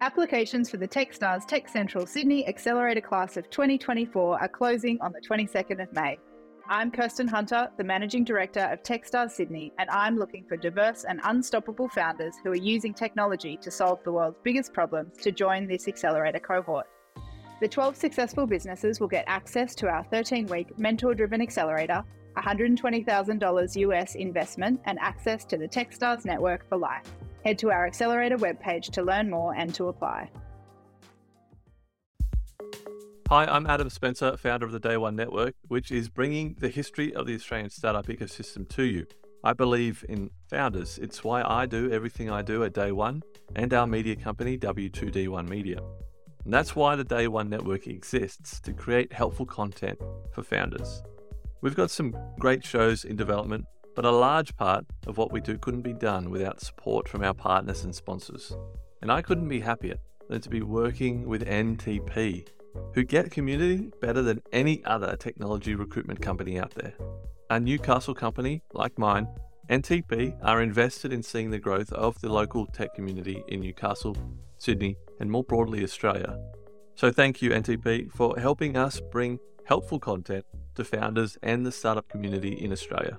Applications for the Techstars Tech Central Sydney Accelerator Class of 2024 are closing on the 22nd of May. I'm Kirsten Hunter, the Managing Director of Techstars Sydney, and I'm looking for diverse and unstoppable founders who are using technology to solve the world's biggest problems to join this accelerator cohort. The 12 successful businesses will get access to our 13 week mentor driven accelerator, $120,000 US investment, and access to the Techstars network for life. Head to our accelerator webpage to learn more and to apply. Hi, I'm Adam Spencer, founder of the Day One Network, which is bringing the history of the Australian startup ecosystem to you. I believe in founders. It's why I do everything I do at Day One and our media company, W2D1 Media. And that's why the Day One Network exists to create helpful content for founders. We've got some great shows in development, but a large part of what we do couldn't be done without support from our partners and sponsors. And I couldn't be happier than to be working with NTP who get community better than any other technology recruitment company out there. A Newcastle company like mine, NTP, are invested in seeing the growth of the local tech community in Newcastle, Sydney, and more broadly Australia. So thank you, NTP, for helping us bring helpful content to founders and the startup community in Australia.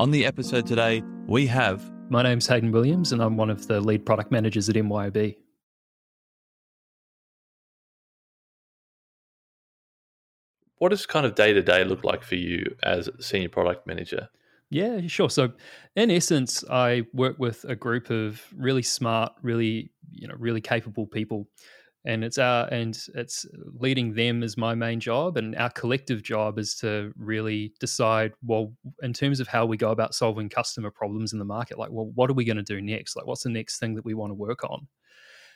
On the episode today, we have. My name's Hayden Williams, and I'm one of the lead product managers at MYOB. what does kind of day to day look like for you as senior product manager? Yeah, sure. So, in essence, I work with a group of really smart, really you know, really capable people, and it's our and it's leading them is my main job, and our collective job is to really decide well, in terms of how we go about solving customer problems in the market. Like, well, what are we going to do next? Like, what's the next thing that we want to work on?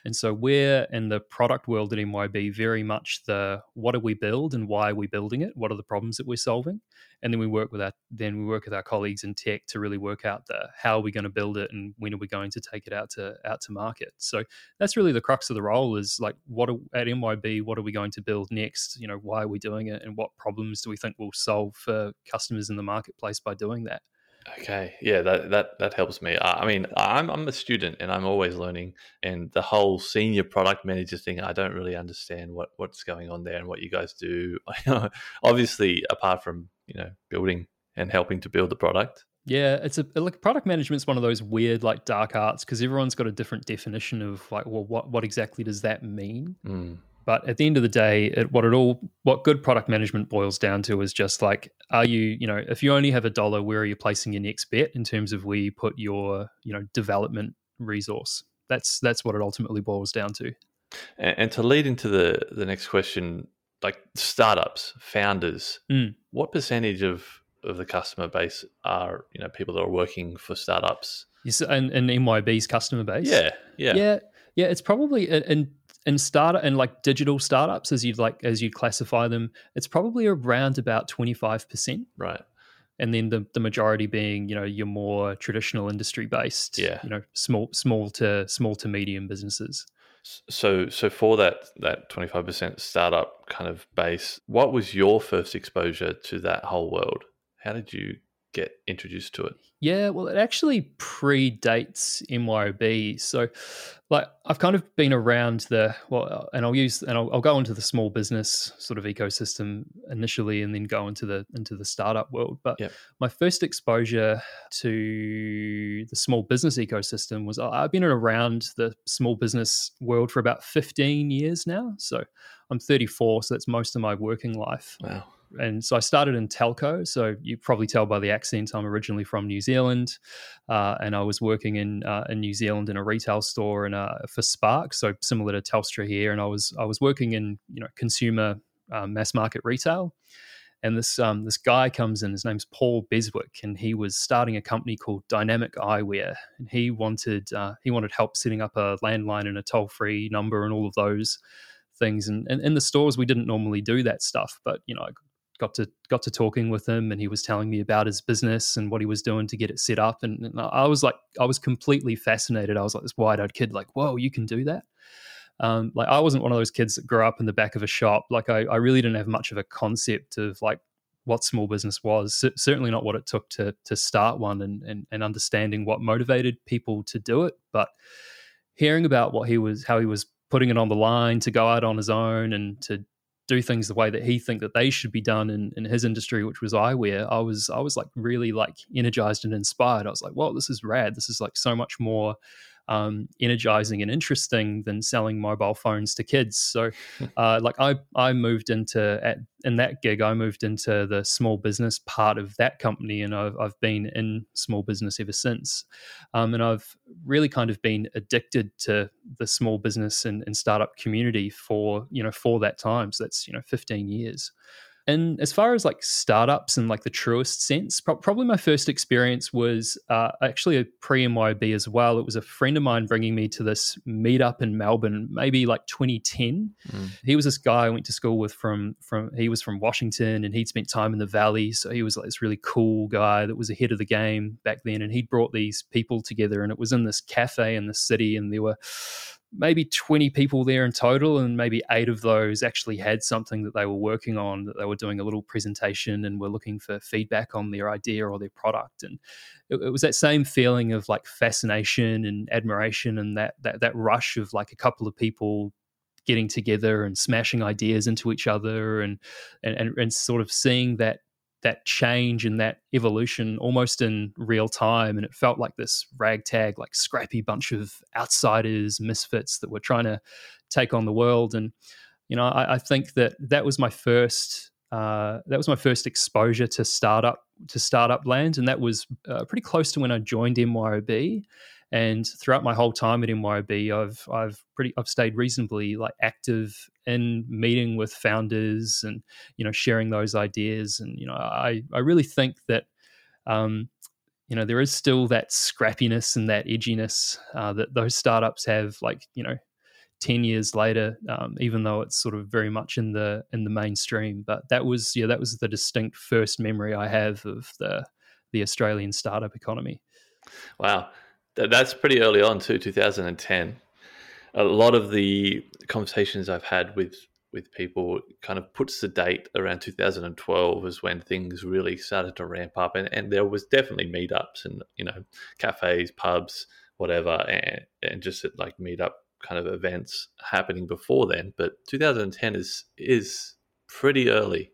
And so we're in the product world at MYOB very much the what do we build and why are we building it? What are the problems that we're solving? And then we work with our then we work with our colleagues in tech to really work out the how are we going to build it and when are we going to take it out to out to market. So that's really the crux of the role is like what are, at MYOB what are we going to build next? You know why are we doing it and what problems do we think we'll solve for customers in the marketplace by doing that? Okay, yeah, that that that helps me. I mean, I'm I'm a student and I'm always learning, and the whole senior product manager thing, I don't really understand what what's going on there and what you guys do. Obviously, apart from you know building and helping to build the product. Yeah, it's a like product management's one of those weird like dark arts because everyone's got a different definition of like, well, what what exactly does that mean? Mm. But at the end of the day, it, what it all, what good product management boils down to is just like, are you, you know, if you only have a dollar, where are you placing your next bet in terms of where you put your, you know, development resource? That's that's what it ultimately boils down to. And, and to lead into the the next question, like startups, founders, mm. what percentage of of the customer base are you know people that are working for startups? Yes, and, and MYOB's customer base. Yeah, yeah, yeah, yeah. It's probably and in startup and like digital startups as you'd like as you classify them it's probably around about 25% right. And then the, the majority being you know your more traditional industry based yeah. you know small small to small to medium businesses. So so for that that 25% startup kind of base what was your first exposure to that whole world? How did you get introduced to it? Yeah, well, it actually predates MYOB. So, like, I've kind of been around the well, and I'll use and I'll, I'll, go into the small business sort of ecosystem initially, and then go into the into the startup world. But yep. my first exposure to the small business ecosystem was I've been around the small business world for about fifteen years now. So, I'm 34, so that's most of my working life. Wow and so I started in telco. So you probably tell by the accent, I'm originally from New Zealand, uh, and I was working in uh, in New Zealand in a retail store and uh, for Spark, so similar to Telstra here. And I was I was working in you know consumer um, mass market retail, and this um, this guy comes in. His name's Paul Beswick, and he was starting a company called Dynamic Eyewear, and he wanted uh, he wanted help setting up a landline and a toll free number and all of those things. And, in the stores, we didn't normally do that stuff, but you know, I got to got to talking with him, and he was telling me about his business and what he was doing to get it set up. And, and I was like, I was completely fascinated. I was like this wide eyed kid, like, whoa, you can do that. Um, like I wasn't one of those kids that grew up in the back of a shop. Like I, I really didn't have much of a concept of like what small business was. C- certainly not what it took to to start one, and, and and understanding what motivated people to do it. But hearing about what he was, how he was putting it on the line to go out on his own and to do things the way that he think that they should be done in, in his industry, which was eyewear, I was I was like really like energized and inspired. I was like, well, this is rad. This is like so much more um, energizing and interesting than selling mobile phones to kids. So, uh, like I, I moved into at in that gig, I moved into the small business part of that company, and I've, I've been in small business ever since. Um, and I've really kind of been addicted to the small business and, and startup community for you know for that time. So that's you know 15 years. And as far as like startups and like the truest sense, pro- probably my first experience was uh, actually a pre MYOB as well. It was a friend of mine bringing me to this meetup in Melbourne, maybe like 2010. Mm. He was this guy I went to school with from from he was from Washington and he'd spent time in the Valley, so he was like this really cool guy that was ahead of the game back then. And he'd brought these people together, and it was in this cafe in the city, and there were maybe 20 people there in total, and maybe eight of those actually had something that they were working on, that they were doing a little presentation and were looking for feedback on their idea or their product. And it, it was that same feeling of like fascination and admiration and that, that, that rush of like a couple of people getting together and smashing ideas into each other and, and, and, and sort of seeing that that change and that evolution almost in real time. And it felt like this ragtag, like scrappy bunch of outsiders, misfits that were trying to take on the world. And, you know, I, I think that that was my first. Uh, that was my first exposure to startup to startup land, and that was uh, pretty close to when I joined MYOB. And throughout my whole time at MYOB, I've I've pretty I've stayed reasonably like active in meeting with founders and you know sharing those ideas. And you know I I really think that um, you know there is still that scrappiness and that edginess uh, that those startups have. Like you know 10 years later um, even though it's sort of very much in the in the mainstream but that was yeah that was the distinct first memory i have of the the australian startup economy wow that's pretty early on too, 2010. A lot of the conversations I've had with with people kind of puts the date around 2012 as when things really started to ramp up, and, and there was definitely meetups and you know cafes, pubs, whatever, and, and just like meetup kind of events happening before then. But 2010 is is pretty early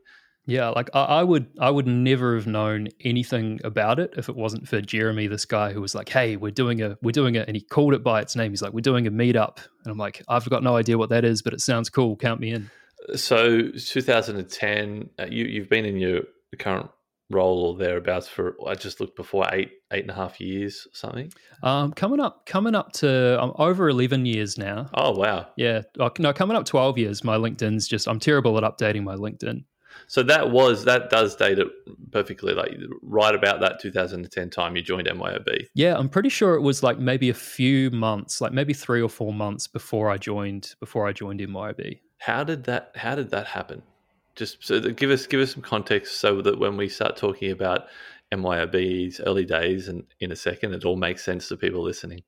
yeah, like I, I, would, I would never have known anything about it if it wasn't for Jeremy, this guy who was like, "Hey, we're doing a, we're doing it," and he called it by its name. He's like, "We're doing a meetup," and I'm like, "I've got no idea what that is, but it sounds cool. Count me in." So, 2010, uh, you you've been in your current role or thereabouts for I just looked before eight eight and a half years or something. Um, coming up, coming up to I'm over eleven years now. Oh wow! Yeah, no, coming up twelve years. My LinkedIn's just I'm terrible at updating my LinkedIn. So that was that does date it perfectly, like right about that 2010 time you joined MYOB. Yeah, I'm pretty sure it was like maybe a few months, like maybe three or four months before I joined before I joined MYOB. How did that How did that happen? Just so that, give us give us some context so that when we start talking about MYOB's early days and in a second, it all makes sense to people listening.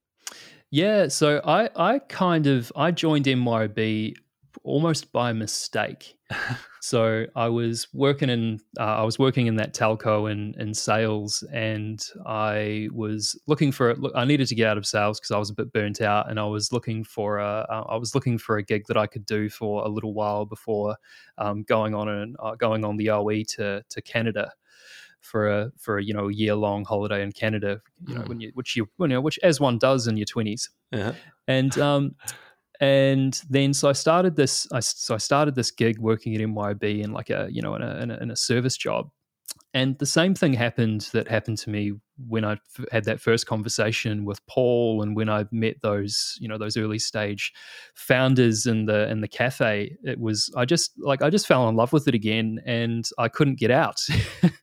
Yeah, so I I kind of I joined MYOB almost by mistake. so I was working in uh, I was working in that telco in in sales, and I was looking for. I needed to get out of sales because I was a bit burnt out, and I was looking for a uh, I was looking for a gig that I could do for a little while before um, going on and uh, going on the OE to to Canada for a for a you know year long holiday in Canada, you know mm. when you which you, you know which as one does in your twenties, yeah. and um, and then so I started this. I, so I started this gig working at MYOB in like a you know in a, in a, in a service job, And the same thing happened that happened to me when I had that first conversation with Paul, and when I met those, you know, those early stage founders in the in the cafe. It was I just like I just fell in love with it again, and I couldn't get out.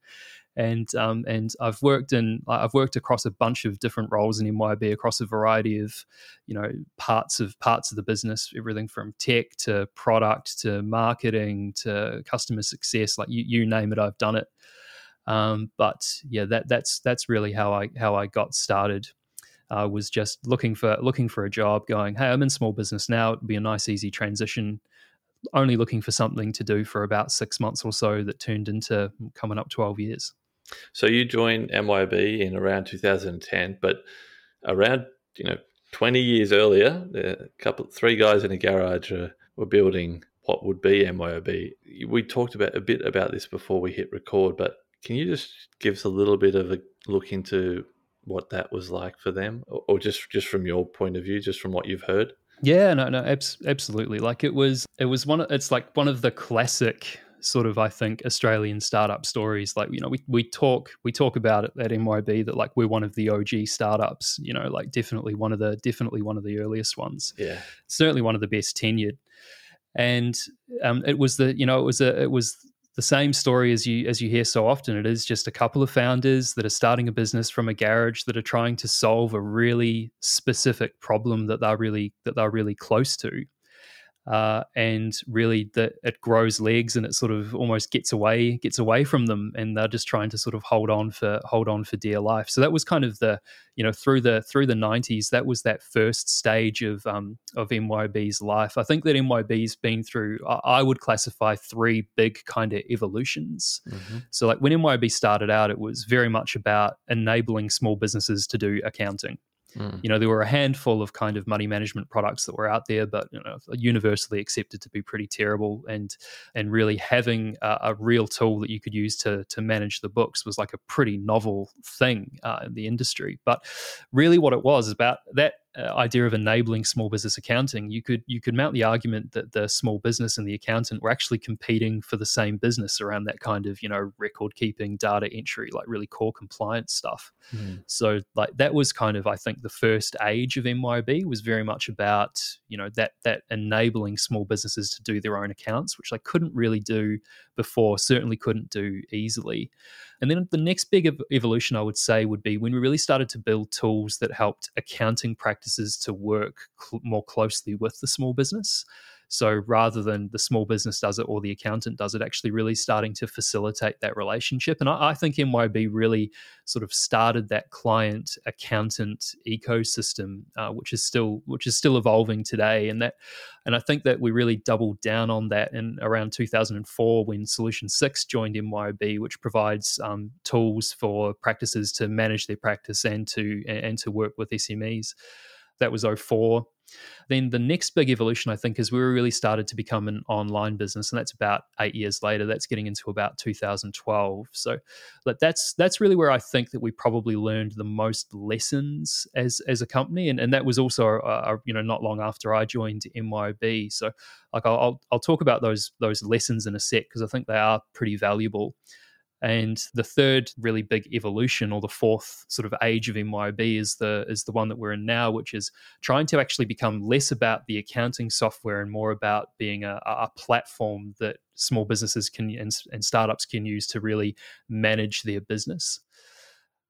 and um, and I've worked in I've worked across a bunch of different roles in MYOB across a variety of you know parts of parts of the business, everything from tech to product to marketing to customer success, like you, you name it, I've done it. Um, but yeah, that that's that's really how I how I got started. Uh, was just looking for looking for a job, going, hey, I'm in small business now. It'd be a nice, easy transition only looking for something to do for about six months or so that turned into coming up 12 years. So you joined MYOB in around 2010, but around you know 20 years earlier, a couple three guys in a garage uh, were building what would be MYOB. We talked about a bit about this before we hit record, but can you just give us a little bit of a look into what that was like for them, or just just from your point of view, just from what you've heard? Yeah, no, no, abs- absolutely. Like it was, it was one. It's like one of the classic sort of I think Australian startup stories. Like you know, we we talk we talk about it at MYOB that like we're one of the OG startups. You know, like definitely one of the definitely one of the earliest ones. Yeah, certainly one of the best tenured. And um, it was the you know it was a it was the same story as you as you hear so often. It is just a couple of founders that are starting a business from a garage that are trying to solve a really specific problem that they're really that they're really close to uh, and really that it grows legs and it sort of almost gets away gets away from them and they're just trying to sort of hold on for hold on for dear life. So that was kind of the you know through the through the 90s that was that first stage of um, of MYOB's life. I think that MYOB's been through I would classify three big kind of evolutions. Mm-hmm. so like when MYOB started out it was very much about enabling small businesses to do accounting Mm. You know, there were a handful of kind of money management products that were out there, but you know, universally accepted to be pretty terrible. And and really having a, a real tool that you could use to to manage the books was like a pretty novel thing uh, in the industry. But really, what it was about that idea of enabling small business accounting, you could you could mount the argument that the small business and the accountant were actually competing for the same business around that kind of you know record keeping, data entry, like really core compliance stuff. Mm. So like that was kind of I think the first age of MYOB was very much about you know that that enabling small businesses to do their own accounts, which they couldn't really do before, certainly couldn't do easily. And then the next big evolution, I would say, would be when we really started to build tools that helped accounting practices to work cl- more closely with the small business. So rather than the small business does it or the accountant does it, actually really starting to facilitate that relationship. And I, I think MYOB really sort of started that client accountant ecosystem, uh, which is still which is still evolving today. And that and I think that we really doubled down on that in around 2004 when Solution Six joined MYOB, which provides um, tools for practices to manage their practice and to and to work with SMEs. That was 04. Then the next big evolution, I think, is we really started to become an online business, and that's about eight years later. That's getting into about 2012. So, that's that's really where I think that we probably learned the most lessons as as a company, and and that was also uh, you know not long after I joined MYOB. So, like I'll I'll talk about those those lessons in a sec because I think they are pretty valuable. And the third really big evolution, or the fourth sort of age of MYOB, is the is the one that we're in now, which is trying to actually become less about the accounting software and more about being a, a platform that small businesses can and, and startups can use to really manage their business.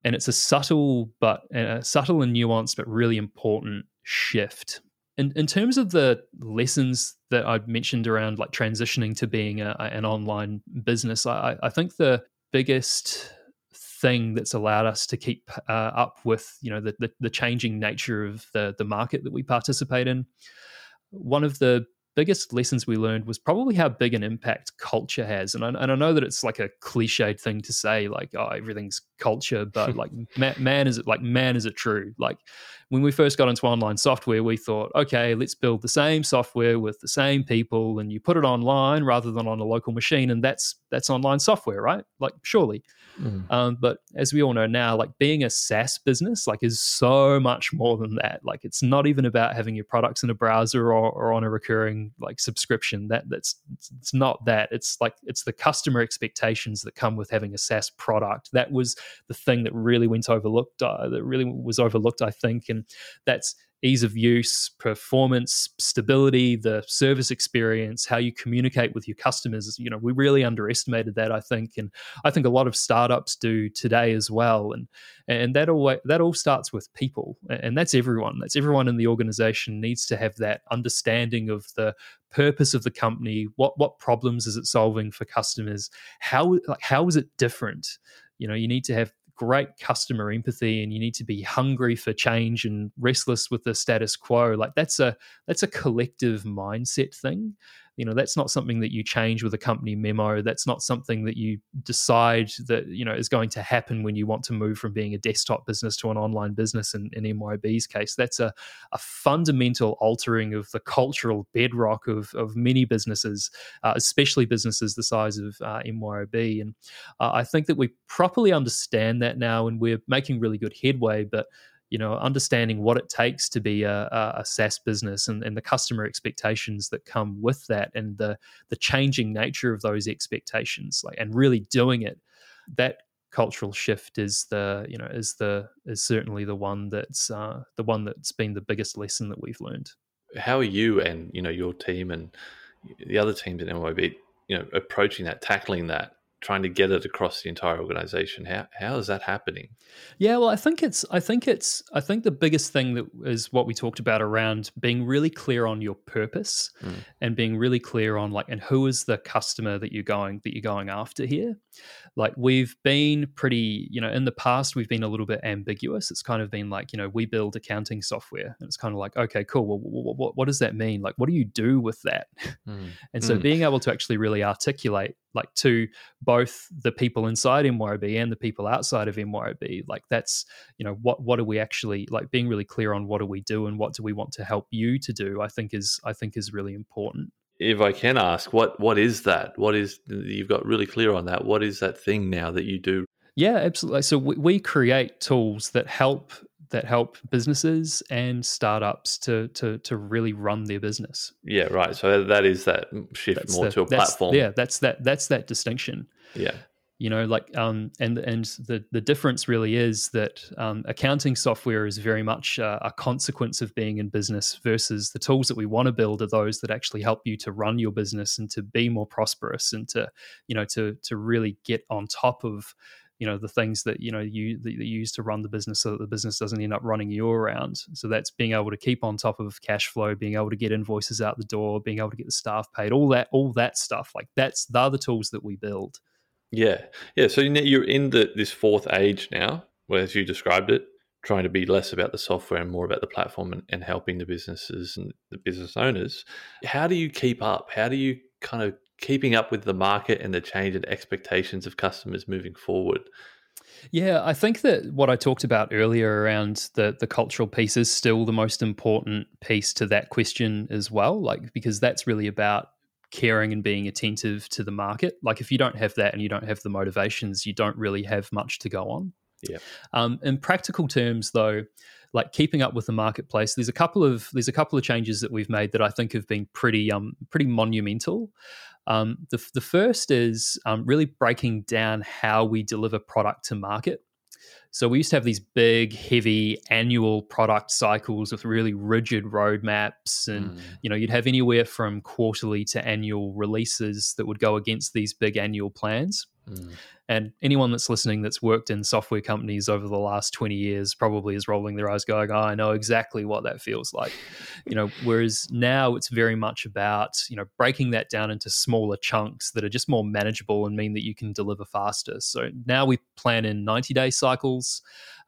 And it's a subtle but a subtle and nuanced but really important shift in, in terms of the lessons that I mentioned around like transitioning to being a, an online business, I, I think the biggest thing that's allowed us to keep uh, up with you know the, the, the changing nature of the the market that we participate in. One of the biggest lessons we learned was probably how big an impact culture has. And I, and I know that it's like a cliched thing to say, like, oh, everything's culture, but like, man, man, is it like, man, is it true? Like, when we first got into online software, we thought, okay, let's build the same software with the same people, and you put it online rather than on a local machine, and that's that's online software, right? Like, surely. Mm. Um, but as we all know now, like being a SaaS business, like is so much more than that. Like it's not even about having your products in a browser or, or on a recurring like subscription. That that's it's not that. It's like it's the customer expectations that come with having a SaaS product. That was the thing that really went overlooked. Uh, that really was overlooked, I think, and that's ease of use, performance, stability, the service experience, how you communicate with your customers. You know, we really underestimated that, I think, and I think a lot of startups do today as well. And and that all that all starts with people, and that's everyone. That's everyone in the organization needs to have that understanding of the purpose of the company. What what problems is it solving for customers? How like how is it different? You know, you need to have great customer empathy and you need to be hungry for change and restless with the status quo. Like that's a that's a collective mindset thing you know that's not something that you change with a company memo. That's not something that you decide that you know is going to happen when you want to move from being a desktop business to an online business in, in MYOB's case. That's a, a fundamental altering of the cultural bedrock of, of many businesses uh, especially businesses the size of uh, myb and uh, i think that we properly understand that now and we're making really good headway but you know, understanding what it takes to be a, a SaaS business and, and the customer expectations that come with that and the the changing nature of those expectations, like and really doing it, that cultural shift is the you know is the is certainly the one that's uh, the one that's been the biggest lesson that we've learned. How are you and you know your team and the other teams at MYOB, you know, approaching that, tackling that? Trying to get it across the entire organization. How how is that happening? Yeah well i think it's i think it's i think the biggest thing that is what we talked about around being really clear on your purpose mm. and being really clear on like and who is the customer that you're going that you're going after here. Like we've been pretty you know in the past we've been a little bit ambiguous. It's kind of been like you know we build accounting software and it's kind of like okay cool. Well what, what, what does that mean? Like what do you do with that? Mm. and so mm. being able to actually really articulate like to both the people inside MYOB and the people outside of MYOB. Like that's, you know, what what are we actually like being really clear on what do we do and what do we want to help you to do, I think is I think is really important. If I can ask, what what is that? What is you've got really clear on that? What is that thing now that you do? Yeah, absolutely. So we, we create tools that help that help businesses and startups to to to really run their business. Yeah, right. So that is that shift that's more the, to a platform. Yeah, that's that that's that distinction. Yeah. You know, like um, and and the the difference really is that um, accounting software is very much uh, a consequence of being in business versus the tools that we want to build are those that actually help you to run your business and to be more prosperous and to you know to to really get on top of you know the things that you know you that you use to run the business so that the business doesn't end up running you around. So that's being able to keep on top of cash flow being able to get invoices out the door being able to get the staff paid all that all that stuff. Like that's the other tools that we build. Yeah. Yeah so you're in the this fourth age now as you described it trying to be less about the software and more about the platform and, and helping the businesses and the business owners. How do you keep up? How do you kind of keeping up with the market and the change in expectations of customers moving forward? Yeah, I think that what I talked about earlier around the the cultural piece is still the most important piece to that question as well. Like because that's really about caring and being attentive to the market. Like if you don't have that and you don't have the motivations, you don't really have much to go on. Yeah. Um, in practical terms, though, like keeping up with the marketplace, there's a couple of there's a couple of changes that we've made that I think have been pretty um pretty monumental. Um, the, the first is um, really breaking down how we deliver product to market. So we used to have these big, heavy annual product cycles with really rigid roadmaps, and mm. you know you'd have anywhere from quarterly to annual releases that would go against these big annual plans. Mm. And anyone that's listening that's worked in software companies over the last 20 years probably is rolling their eyes going, oh, I know exactly what that feels like. you know, whereas now it's very much about, you know, breaking that down into smaller chunks that are just more manageable and mean that you can deliver faster. So now we plan in 90 day cycles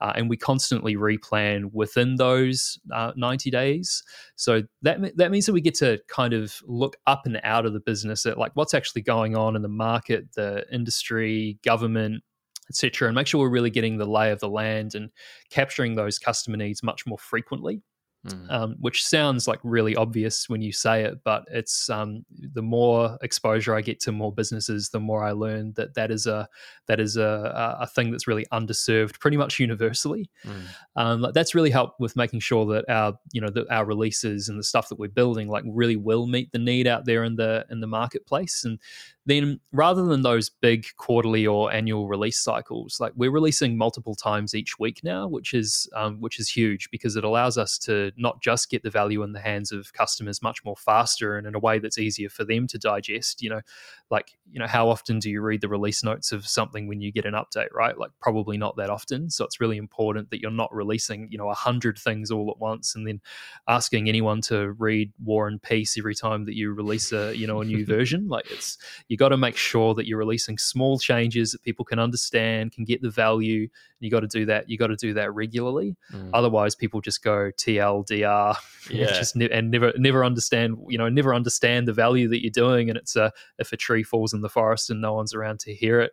uh, and we constantly replan within those uh, 90 days. So that that means that we get to kind of look up and out of the business at like what's actually going on in the market, the industry, government, etc., and make sure we're really getting the lay of the land and capturing those customer needs much more frequently. Mm. Um, which sounds like really obvious when you say it, but it's um, the more exposure I get to more businesses, the more I learn that that is a that is a a thing that's really underserved, pretty much universally. Mm. Um, that's really helped with making sure that our you know our releases and the stuff that we're building like really will meet the need out there in the in the marketplace and then rather than those big quarterly or annual release cycles, like we're releasing multiple times each week now, which is um, which is huge because it allows us to not just get the value in the hands of customers much more faster and in a way that's easier for them to digest. You know, like you know, how often do you read the release notes of something when you get an update? Right, like probably not that often. So it's really important that you're not releasing you know a hundred things all at once and then asking anyone to read War and Peace every time that you release a you know a new version. Like it's you got to make sure that you're releasing small changes that people can understand, can get the value. You got to do that. You got to do that regularly. Mm. Otherwise, people just go TLDR, yeah. just ne- and never never understand. You know, never understand the value that you're doing. And it's a if a tree falls in the forest and no one's around to hear it,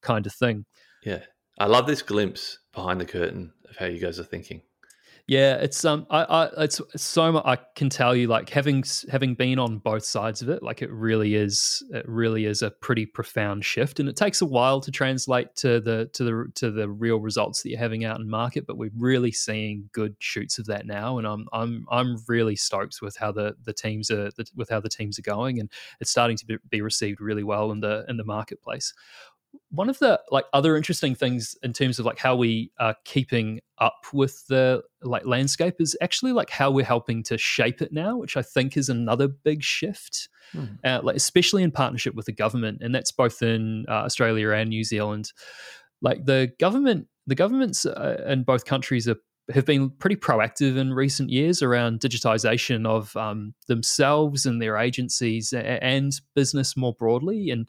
kind of thing. Yeah, I love this glimpse behind the curtain of how you guys are thinking. Yeah, it's um, I, I, it's so much. I can tell you, like having having been on both sides of it, like it really is, it really is a pretty profound shift, and it takes a while to translate to the to the to the real results that you're having out in market. But we're really seeing good shoots of that now, and I'm I'm I'm really stoked with how the the teams are with how the teams are going, and it's starting to be, be received really well in the in the marketplace one of the like other interesting things in terms of like how we are keeping up with the like landscape is actually like how we're helping to shape it now which i think is another big shift hmm. uh, like especially in partnership with the government and that's both in uh, australia and new zealand like the government the governments uh, in both countries are have been pretty proactive in recent years around digitization of um, themselves and their agencies and business more broadly. And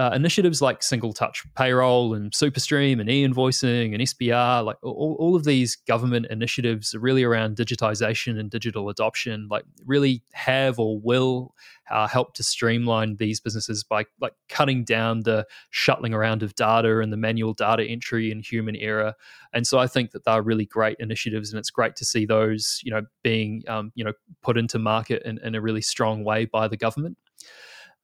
uh, initiatives like single touch payroll and superstream and e-invoicing and sbr like all, all of these government initiatives are really around digitization and digital adoption like really have or will uh, help to streamline these businesses by like cutting down the shuttling around of data and the manual data entry and human error. And so i think that they're really great initiatives and it's great to see those you know being um, you know put into market in, in a really strong way by the government.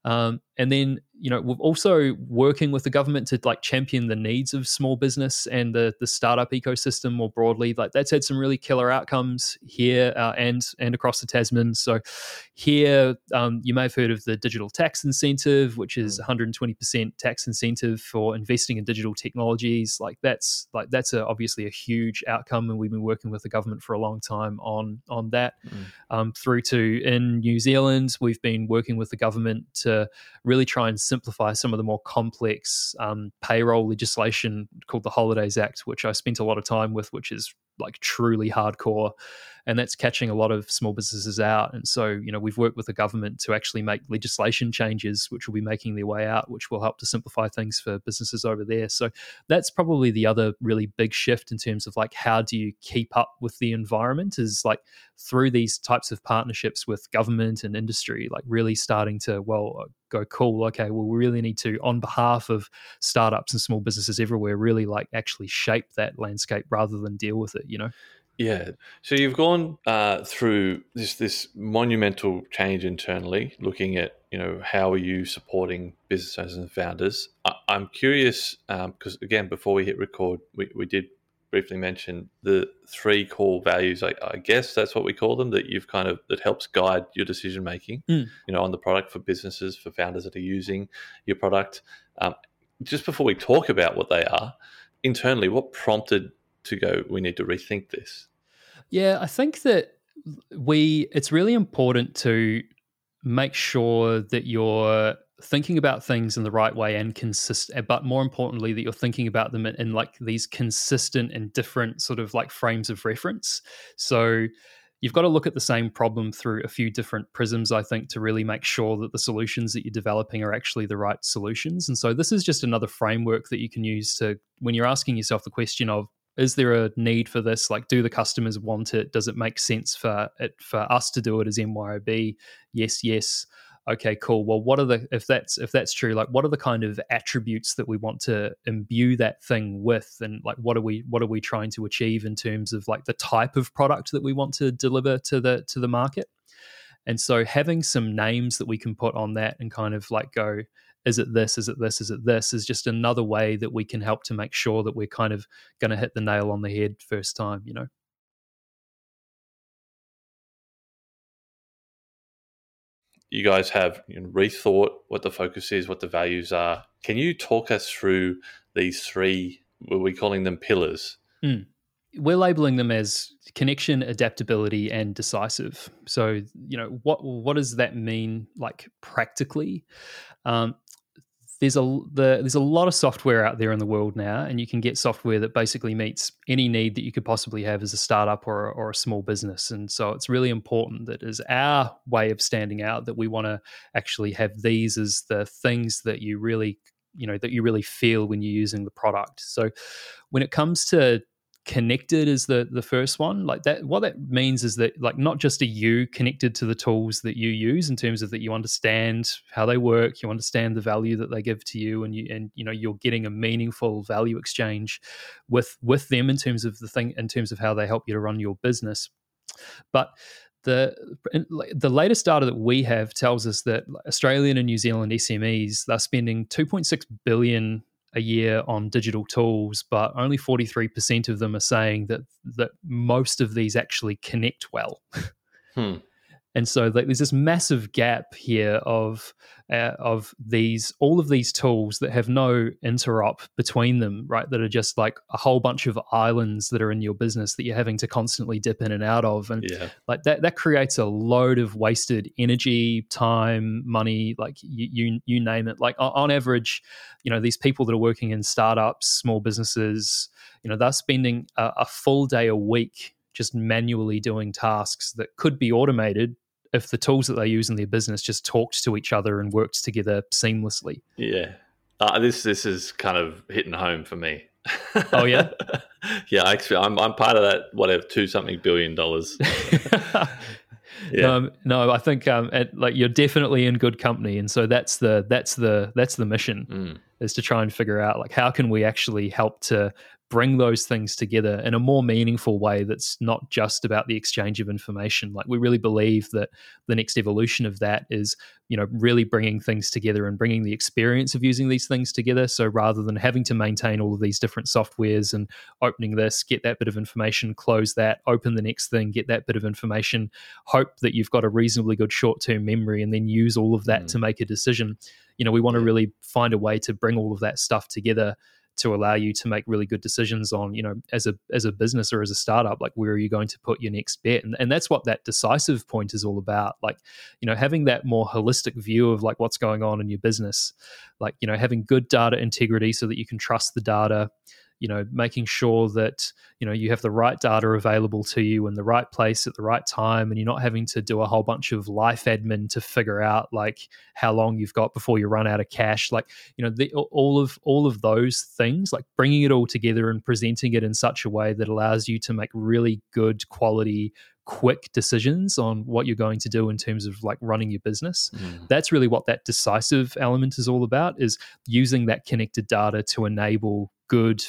Um, and then you know we're also working with the government to like champion the needs of small business and the the startup ecosystem more broadly like that's had some really killer outcomes here uh, and and across the tasman so here um, you may have heard of the digital tax incentive which is 120% mm. tax incentive for investing in digital technologies like that's like that's a, obviously a huge outcome and we've been working with the government for a long time on on that mm. um, through to in new zealand we've been working with the government to really try and simplify some of the more complex um, payroll legislation called the Holidays Act, which I spent a lot of time with, which is like truly hardcore and that's catching a lot of small businesses out and so you know we've worked with the government to actually make legislation changes which will be making their way out which will help to simplify things for businesses over there. So that's probably the other really big shift in terms of like how do you keep up with the environment is like through these types of partnerships with government and industry like really starting to well uh, go cool okay well we really need to on behalf of startups and small businesses everywhere really like actually shape that landscape rather than deal with it you know yeah. So you've gone uh, through this this monumental change internally, looking at you know how are you supporting business owners and founders. I, am curious because um, again, before we hit record, we, we did briefly mention the three core values. I, I, guess that's what we call them. That you've kind of that helps guide your decision making. Mm. You know, on the product for businesses for founders that are using your product. Um, just before we talk about what they are internally, what prompted to go, we need to rethink this? Yeah, I think that we it's really important to make sure that you're thinking about things in the right way and consistent eh, but more importantly that you're thinking about them in, in, like these consistent and different sort of like frames of reference so you've got to look at the same problem through a few different prisms i think to really make sure that the solutions that you're developing are actually the right solutions and so this is just another framework that you can use to when you're asking yourself the question of is there a need for this? Like, do the customers want it? Does it make sense for it for us to do it as MYOB? Yes, yes. Okay, cool. Well, what are the if that's if that's true, like what are the kind of attributes that we want to imbue that thing with, and like what are we what are we trying to achieve in terms of like the type of product that we want to deliver to the to the market? And so having some names that we can put on that and kind of like go, is it this, is it this, is it this, is just another way that we can help to make sure that we're kind of going to hit the nail on the head first time, you know? you guys have rethought what the focus is, what the values are. Can you talk us through these three? Were we calling them pillars? Mm. We're labeling them as connection, adaptability, and decisive. So, you know, what what does that mean, like practically? Um, there's a the, there's a lot of software out there in the world now, and you can get software that basically meets any need that you could possibly have as a startup or or a small business. And so it's really important that as our way of standing out, that we want to actually have these as the things that you really you know that you really feel when you're using the product. So when it comes to connected is the the first one. Like that what that means is that like not just are you connected to the tools that you use in terms of that you understand how they work you understand the value that they give to you and you and you know you're getting a meaningful value exchange with with them in terms of the thing in terms of how they help you to run your business. But the the latest data that we have tells us that Australian and New Zealand SMEs they're spending 2.6 billion a year on digital tools, but only 43% of them are saying that that most of these actually connect well. Hmm. And so like, there's this massive gap here of uh, of these all of these tools that have no interop between them, right? That are just like a whole bunch of islands that are in your business that you're having to constantly dip in and out of, and yeah. like that that creates a load of wasted energy, time, money, like you you, you name it. Like on average, you know these people that are working in startups, small businesses, you know they're spending a, a full day a week just manually doing tasks that could be automated if the tools that they use in their business just talked to each other and worked together seamlessly. Yeah, uh, this this is kind of hitting home for me. Oh yeah, yeah. Actually, I'm I'm part of that whatever two something billion dollars. yeah. Um, no, I think um, at, like you're definitely in good company, and so that's the that's the that's the mission mm. is to try and figure out like how can we actually help to bring those things together in a more meaningful way that's not just about the exchange of information. Like we really believe that the next evolution of that is you know really bringing things together and bringing the experience of using these things together. So rather than having to maintain all of these different softwares and opening this get that bit of information close that open the next thing get that bit of information hope that you've got a reasonably good short-term memory and then use all of that mm. to make a decision. You know we want to really find a way to bring all of that stuff together to allow you to make really good decisions on you know as a as a business or as a startup like where are you going to put your next bet? And, and that's what that decisive point is all about. Like you know having that more holistic view of like what's going on in your business like you know having good data integrity so that you can trust the data you know making sure that you know you have the right data available to you in the right place at the right time and you're not having to do a whole bunch of life admin to figure out like how long you've got before you run out of cash like you know the, all of all of those things like bringing it all together and presenting it in such a way that allows you to make really good quality quick decisions on what you're going to do in terms of like running your business mm. that's really what that decisive element is all about is using that connected data to enable good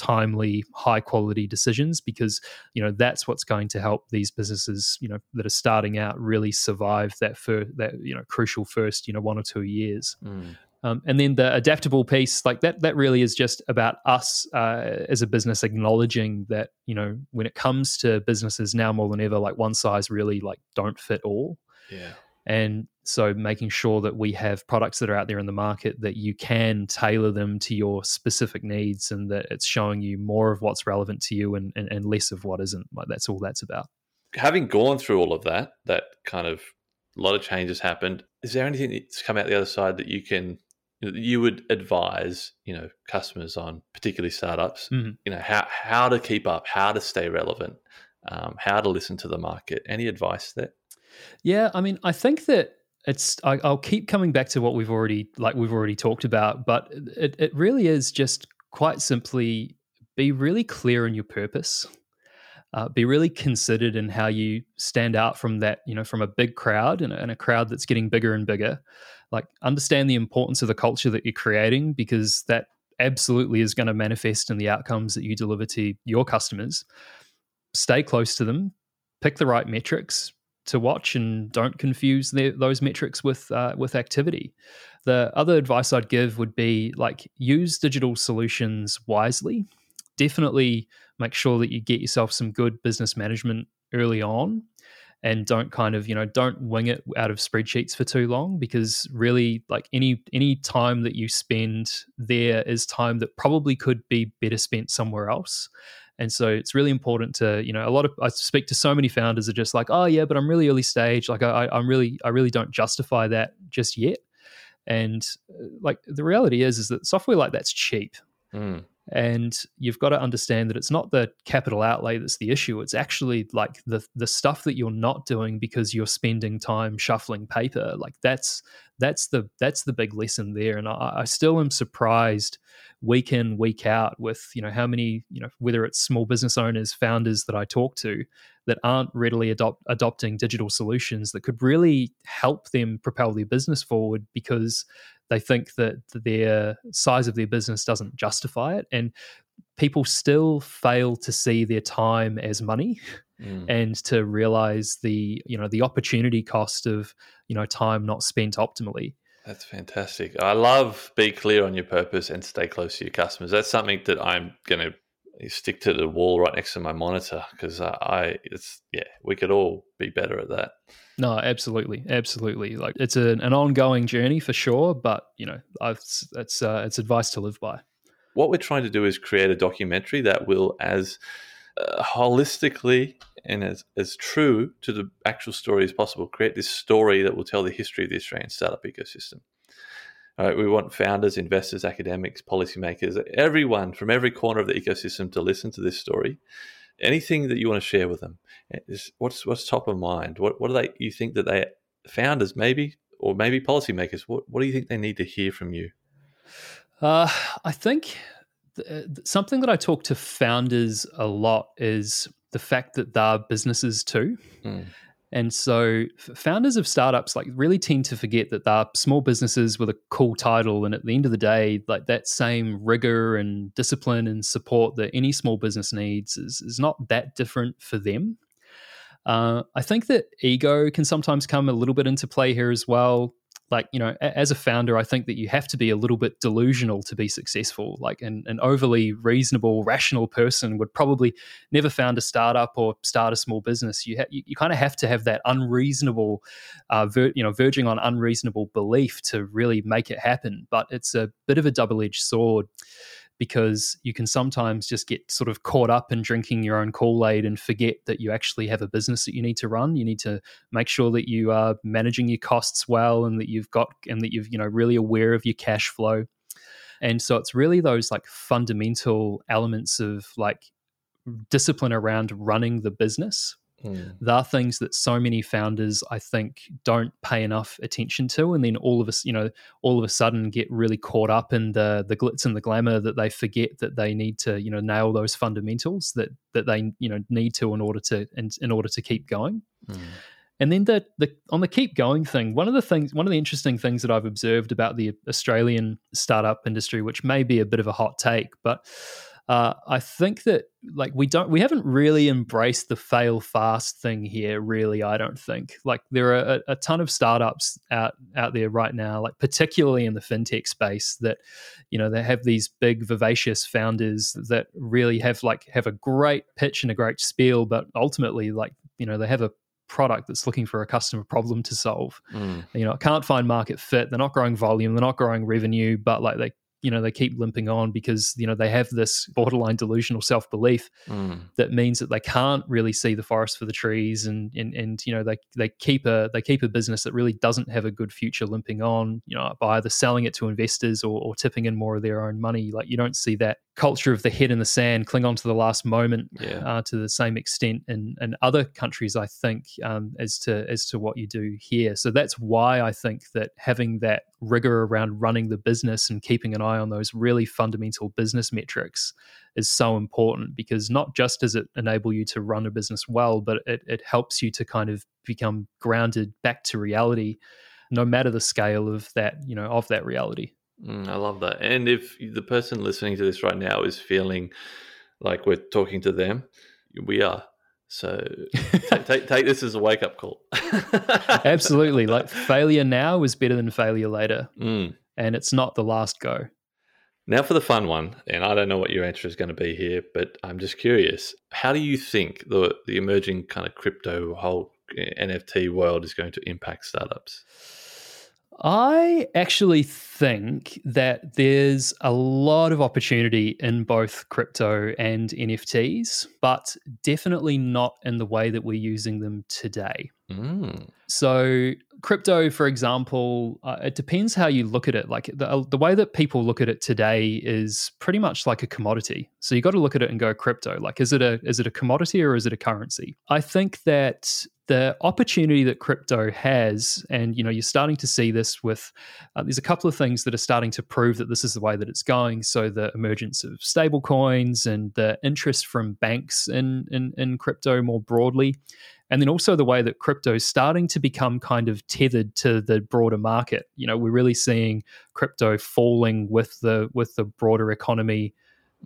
timely high quality decisions because you know that's what's going to help these businesses you know that are starting out really survive that for that you know crucial first you know one or two years. Mm. um, and then the adaptable piece like that that really is just about us uh, as a business acknowledging that you know when it comes to businesses now more than ever like one size really like don't fit all. Yeah. And so making sure that we have products that are out there in the market that you can tailor them to your specific needs and that it's showing you more of what's relevant to you and, and, and less of what isn't. Like that's all that's about. Having gone through all of that, that kind of a lot of changes happened. Is there anything that's come out the other side that you can you would advise you know customers on particularly startups mm-hmm. you know how how to keep up how to stay relevant um, how to listen to the market any advice there yeah, I mean, I think that it's I, will keep coming back to what we've already like we've already talked about, but it, it really is just quite simply be really clear in your purpose. Uh, be really considered in how you stand out from that, you know, from a big crowd and, and a crowd that's getting bigger and bigger. Like, understand the importance of the culture that you're creating because that absolutely is going to manifest in the outcomes that you deliver to your customers. Stay close to them, pick the right metrics, to watch and don't confuse the, those metrics with uh, with activity. The other advice I'd give would be like use digital solutions wisely. Definitely make sure that you get yourself some good business management early on and don't kind of you know don't wing it out of spreadsheets for too long because really like any any time that you spend there is time that probably could be better spent somewhere else and so it's really important to you know a lot of i speak to so many founders are just like oh yeah but i'm really early stage. Like i i'm really i really don't justify that just yet. And uh, like the reality is is that software like that's cheap. Mm. And you've got to understand that it's not the capital outlay that's the issue it's actually like the the stuff that you're not doing because you're spending time shuffling paper like that's that's the that's the big lesson there. And i, I still am surprised week in week out with you know how many you know whether it's small business owners founders that i talk to that aren't readily adopt, adopting digital solutions that could really help them propel their business forward because they think that their size of their business doesn't justify it and people still fail to see their time as money Mm. and to realize the you know the opportunity cost of you know time not spent optimally That's fantastic. I love be clear on your purpose and stay close to your customers. That's something that I'm going to stick to the wall right next to my monitor because I, I, it's yeah, we could all be better at that. no absolutely absolutely like it's a, an ongoing journey for sure but you know I've, it's uh, it's advice to live by What we're trying to do is create a documentary that will, as uh, holistically and as, as true to the actual story as possible, create this story that will tell the history of the Australian startup ecosystem. Right, we want founders, investors, academics, policymakers, everyone from every corner of the ecosystem to listen to this story. Anything that you want to share with them, is what's what's top of mind? What what do they you think that they founders maybe or maybe policymakers? What what do you think they need to hear from you? Uh, I think th- th- something that I talk to founders a lot is the fact that they're businesses too. Mm. And so founders of startups like really tend to forget that they're small businesses with a cool title. And at the end of the day, like that same rigor and discipline and support that any small business needs is, is not that different for them. Uh, I think that ego can sometimes come a little bit into play here as well. Like, you know, as a founder, I think that you have to be a little bit delusional to be successful. Like, an, an overly reasonable, rational person would probably never found a startup or start a small business. You, ha- you, you kind of have to have that unreasonable, uh, ver- you know, verging on unreasonable belief to really make it happen. But it's a bit of a double edged sword because you can sometimes just get sort of caught up in drinking your own Kool Aid and forget that you actually have a business that you need to run. You need to make sure that you are managing your costs well and that you've got and that you've you know really aware of your cash flow. And so it's really those like fundamental elements of like discipline around running the business Mm. there are things that so many founders i think don't pay enough attention to and then all of us you know all of a sudden get really caught up in the the glitz and the glamour that they forget that they need to you know nail those fundamentals that that they you know need to in order to in, in order to keep going Mm. and then the the on the keep going thing, one of the things, one of the interesting things that I've observed about the Australian startup industry, which may be a bit of a hot take, but uh, I think that like we don't, we haven't really embraced the fail fast thing here. Really, I don't think like there are a, a ton of startups out out there right now, like particularly in the fintech space, that you know they have these big vivacious founders that really have like have a great pitch and a great spiel, but ultimately like you know they have a product that's looking for a customer problem to solve. Mm. You know, can't find market fit. They're not growing volume. They're not growing revenue, but like they, you know, they keep limping on because you know they have this borderline delusional self belief Mm. that means that they can't really see the forest for the trees, and and and you know they they keep a they keep a business that really doesn't have a good future limping on. You know, by either selling it to investors or, or tipping in more of their own money. Like you don't see that culture of the head in the sand, cling on to the last moment Yeah. uh, to the same extent in, in other countries, I think, um, as to as to what you do here. So that's why I think that having that rigor around running the business and keeping an eye on those really fundamental business metrics is so important because not just does it enable you to run a business well, but it, it helps you to kind of become grounded back to reality, no matter the scale of that, you know, of that reality. Mm, I love that. And if the person listening to this right now is feeling like we're talking to them, we are. So take, take, take this as a wake up call. Absolutely. Like failure now is better than failure later. Mm. And it's not the last go. Now for the fun one, and I don't know what your answer is going to be here, but I'm just curious. How do you think the the emerging kind of crypto whole eh, NFT world is going to impact startups? I actually think that there's a lot of opportunity in both crypto and NFTs, but definitely not in the way that we're using them today. Mm. So, crypto, for example, uh, it depends how you look at it. Like the, uh, the way that people look at it today is pretty much like a commodity. So you got to look at it and go crypto. Like, is it a is it a commodity or is it a currency? I think that the opportunity that crypto has, and you know, you're starting to see this with. Uh, there's a couple of things that are starting to prove that this is the way that it's going. So the emergence of stable coins and the interest from banks in in, in crypto more broadly and then also the way that crypto is starting to become kind of tethered to the broader market. You know we're really seeing crypto falling with the with the broader economy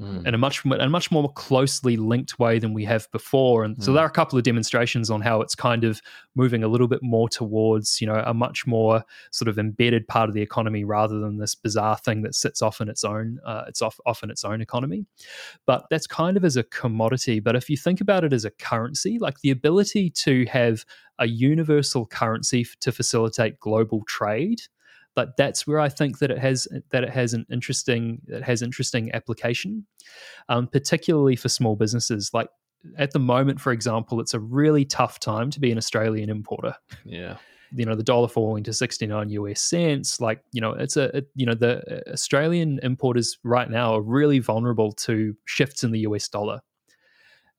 mm. in a much in a much more closely linked way than we have before. And mm. so there are a couple of demonstrations on how it's kind of moving a little bit more towards you know a much more sort of embedded part of the economy rather than this bizarre thing that sits off in its own uh, it's off off in its own economy. But that's kind of as a commodity. But if you think about it as a currency, like the ability to have a universal currency to facilitate global trade but that's where I think that it has that it has an interesting it has interesting application, um, particularly for small businesses. Like at the moment, for example, it's a really tough time to be an Australian importer. Yeah. You know the dollar falling to sixty nine US cents. Like you know, it's a it, you know the Australian importers right now are really vulnerable to shifts in the US dollar.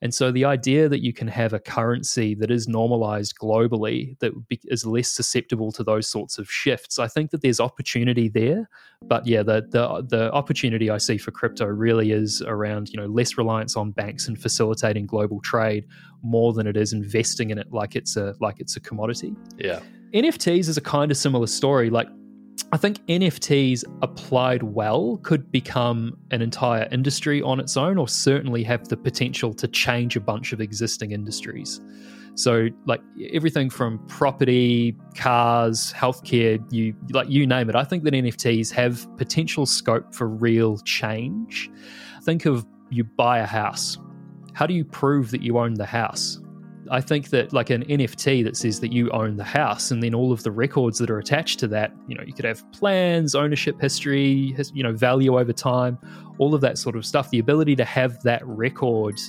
And so the idea that you can have a currency that is normalized globally that is less susceptible to those sorts of shifts, I think that there's opportunity there. But yeah, the the the opportunity I see for crypto really is around you know less reliance on banks and facilitating global trade more than it is investing in it like it's a like it's a commodity. Yeah. NFTs is a kind of similar story. Like I think NFTs applied well could become an entire industry on its own, or certainly have the potential to change a bunch of existing industries. So, like everything from property, cars, healthcare, you like you name it. I think that NFTs have potential scope for real change. Think of you buy a house. How do you prove that you own the house? I think that like an NFT that says that you own the house, and then all of the records that are attached to that, you know, you could have plans, ownership history, you know, value over time, all of that sort of stuff. The ability to have that record,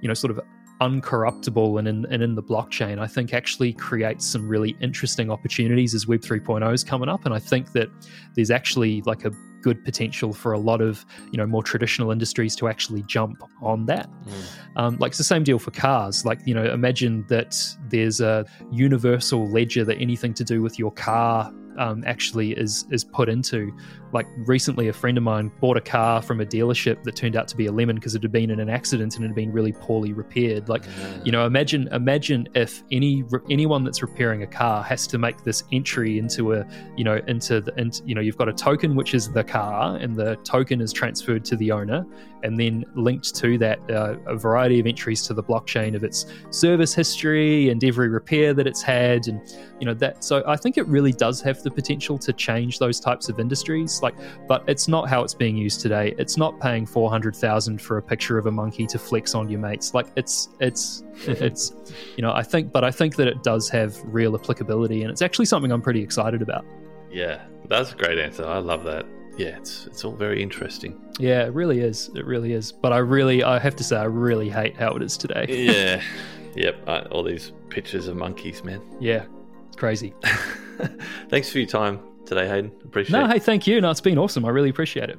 you know, sort of uncorruptible and in, and in the blockchain, I think actually creates some really interesting opportunities as Web 3.0 is coming up. And I think that there's actually like a good potential for a lot of you know more traditional industries to actually jump on that. Mm. Um, like it's the same deal for cars. Like you know, imagine that there's a universal ledger that anything to do with your car um, actually is is put into. Like recently, a friend of mine bought a car from a dealership that turned out to be a lemon because it had been in an accident and it had been really poorly repaired. Like, yeah. you know, imagine imagine if any anyone that's repairing a car has to make this entry into a you know into the into, you know you've got a token which is the car and the token is transferred to the owner and then linked to that uh, a variety of entries to the blockchain of its service history and every repair that it's had and you know that so i think it really does have the potential to change those types of industries like but it's not how it's being used today. It's not paying 400,000 for a picture of a monkey to flex on your mates. Like it's it's it's you know i think but i think that it does have real applicability and it's actually something i'm pretty excited about. Yeah that's a great answer. I love that yeah, it's it's all very interesting. Yeah, it really is. It really is. But I really, I have to say, I really hate how it is today. yeah. Yep. Uh, all these pictures of monkeys, man. Yeah. It's crazy. Thanks for your time today, Hayden. Appreciate no, it. No, hey, thank you. No, it's been awesome. I really appreciate it.